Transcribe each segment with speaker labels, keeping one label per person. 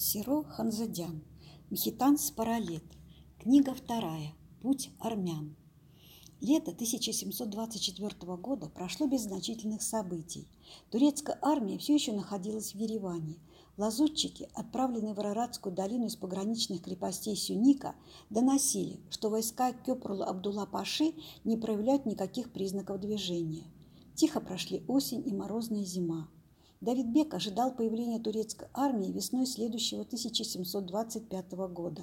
Speaker 1: Сиро Ханзадян. Мхитан Спаралет. Книга вторая. Путь армян. Лето 1724 года прошло без значительных событий. Турецкая армия все еще находилась в Ереване. Лазутчики, отправленные в Араратскую долину из пограничных крепостей Сюника, доносили, что войска Кёпрула Абдулла-Паши не проявляют никаких признаков движения. Тихо прошли осень и морозная зима. Давид Бек ожидал появления турецкой армии весной следующего 1725 года.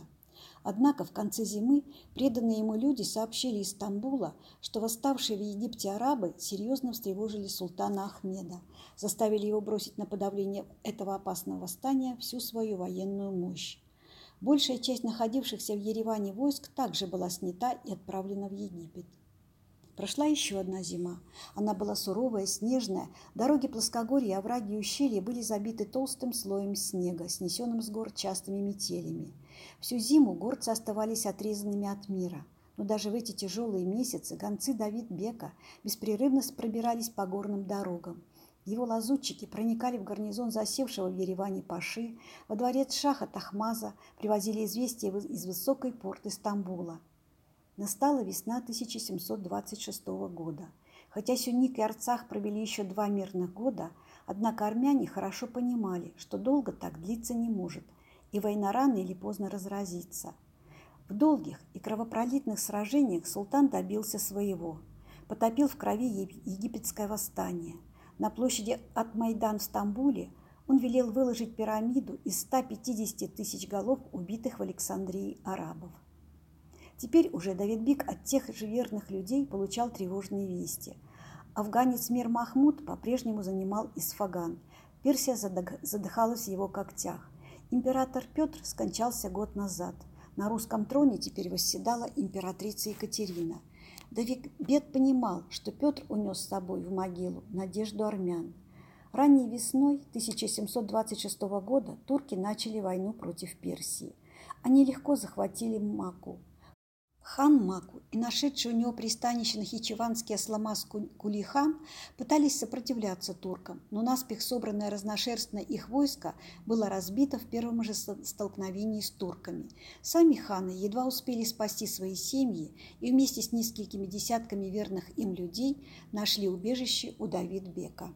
Speaker 1: Однако в конце зимы преданные ему люди сообщили из Стамбула, что восставшие в Египте арабы серьезно встревожили султана Ахмеда, заставили его бросить на подавление этого опасного восстания всю свою военную мощь. Большая часть находившихся в Ереване войск также была снята и отправлена в Египет. Прошла еще одна зима. Она была суровая, снежная. Дороги плоскогорья, овраги и ущелья были забиты толстым слоем снега, снесенным с гор частыми метелями. Всю зиму горцы оставались отрезанными от мира. Но даже в эти тяжелые месяцы гонцы Давид Бека беспрерывно пробирались по горным дорогам. Его лазутчики проникали в гарнизон засевшего в Ереване Паши, во дворец Шаха Тахмаза, привозили известия из высокой порты Стамбула. Настала весна 1726 года. Хотя Сюник и Арцах провели еще два мирных года, однако армяне хорошо понимали, что долго так длиться не может, и война рано или поздно разразится. В долгих и кровопролитных сражениях султан добился своего. Потопил в крови египетское восстание. На площади От-Майдан в Стамбуле он велел выложить пирамиду из 150 тысяч голов убитых в Александрии арабов. Теперь уже Давид Бик от тех же верных людей получал тревожные вести. Афганец Мир Махмуд по-прежнему занимал Исфаган. Персия задыхалась в его когтях. Император Петр скончался год назад. На русском троне теперь восседала императрица Екатерина. Давид Бет понимал, что Петр унес с собой в могилу надежду армян. Ранней весной 1726 года турки начали войну против Персии. Они легко захватили Маку, Хан Маку и нашедший у него пристанище Нахичеванский Асламас Кулихан пытались сопротивляться туркам, но наспех собранное разношерстное их войско было разбито в первом же столкновении с турками. Сами ханы едва успели спасти свои семьи и вместе с несколькими десятками верных им людей нашли убежище у Давид Бека.